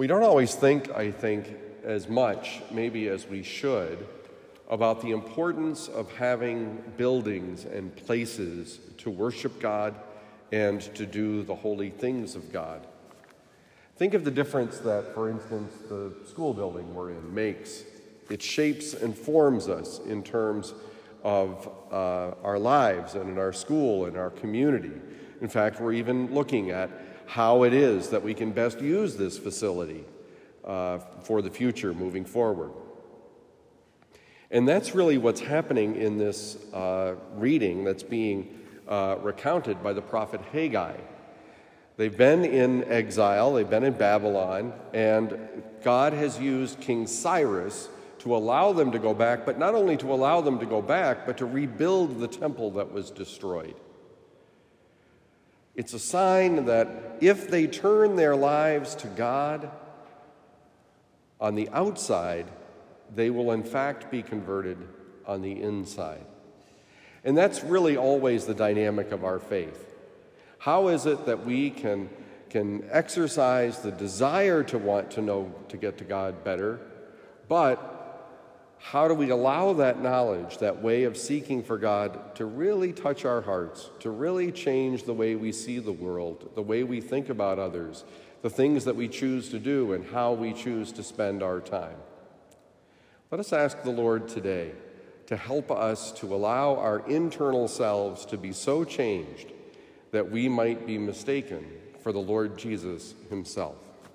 We don't always think, I think, as much, maybe as we should, about the importance of having buildings and places to worship God and to do the holy things of God. Think of the difference that, for instance, the school building we're in makes. It shapes and forms us in terms of uh, our lives and in our school and our community. In fact, we're even looking at how it is that we can best use this facility uh, for the future moving forward. And that's really what's happening in this uh, reading that's being uh, recounted by the prophet Haggai. They've been in exile, they've been in Babylon, and God has used King Cyrus to allow them to go back, but not only to allow them to go back, but to rebuild the temple that was destroyed. It's a sign that if they turn their lives to God on the outside, they will in fact be converted on the inside. And that's really always the dynamic of our faith. How is it that we can, can exercise the desire to want to know, to get to God better, but how do we allow that knowledge, that way of seeking for God, to really touch our hearts, to really change the way we see the world, the way we think about others, the things that we choose to do, and how we choose to spend our time? Let us ask the Lord today to help us to allow our internal selves to be so changed that we might be mistaken for the Lord Jesus Himself.